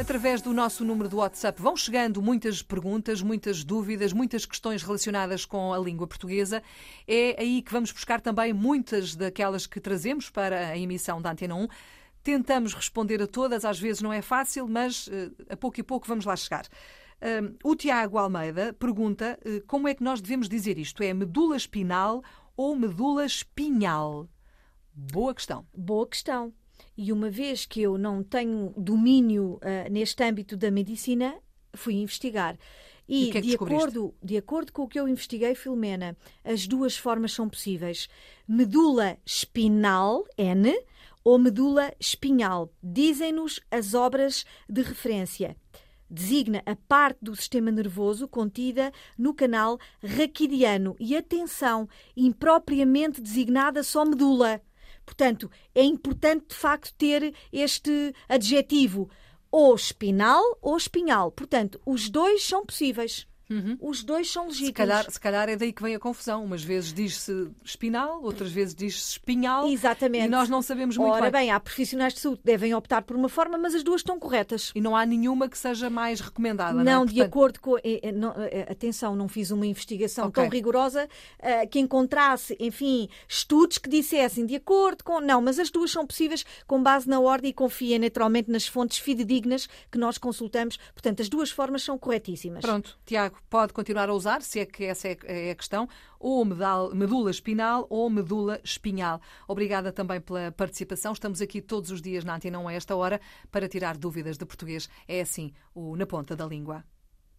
através do nosso número do WhatsApp vão chegando muitas perguntas, muitas dúvidas, muitas questões relacionadas com a língua portuguesa. É aí que vamos buscar também muitas daquelas que trazemos para a emissão da Antena 1. Tentamos responder a todas, às vezes não é fácil, mas uh, a pouco e pouco vamos lá chegar. O Tiago Almeida pergunta uh, como é que nós devemos dizer isto? É medula espinal ou medula espinhal? Boa questão. Boa questão. E uma vez que eu não tenho domínio uh, neste âmbito da medicina, fui investigar. E, e é de, acordo, de acordo com o que eu investiguei, Filomena, as duas formas são possíveis. Medula espinal, N, ou medula espinhal. Dizem-nos as obras de referência. Designa a parte do sistema nervoso contida no canal raquidiano e, atenção, impropriamente designada só medula. Portanto, é importante de facto ter este adjetivo ou espinal ou espinhal. Portanto, os dois são possíveis. Uhum. Os dois são legítimos. Se calhar, se calhar é daí que vem a confusão. Umas vezes diz-se espinal, outras vezes diz-se espinhal. Exatamente. E nós não sabemos muito Ora bem. bem, há profissionais de saúde que devem optar por uma forma, mas as duas estão corretas. E não há nenhuma que seja mais recomendada. Não, não é? de Portanto... acordo com. Não, atenção, não fiz uma investigação okay. tão rigorosa que encontrasse, enfim, estudos que dissessem de acordo com. Não, mas as duas são possíveis com base na ordem e confia naturalmente nas fontes fidedignas que nós consultamos. Portanto, as duas formas são corretíssimas. Pronto, Tiago, pode continuar a usar, se é que essa é, é a questão, ou medula espinal ou medula espinhal. Obrigada também pela participação. Estamos aqui todos os dias na Antena a esta hora para tirar dúvidas de português. É assim, o Na Ponta da Língua.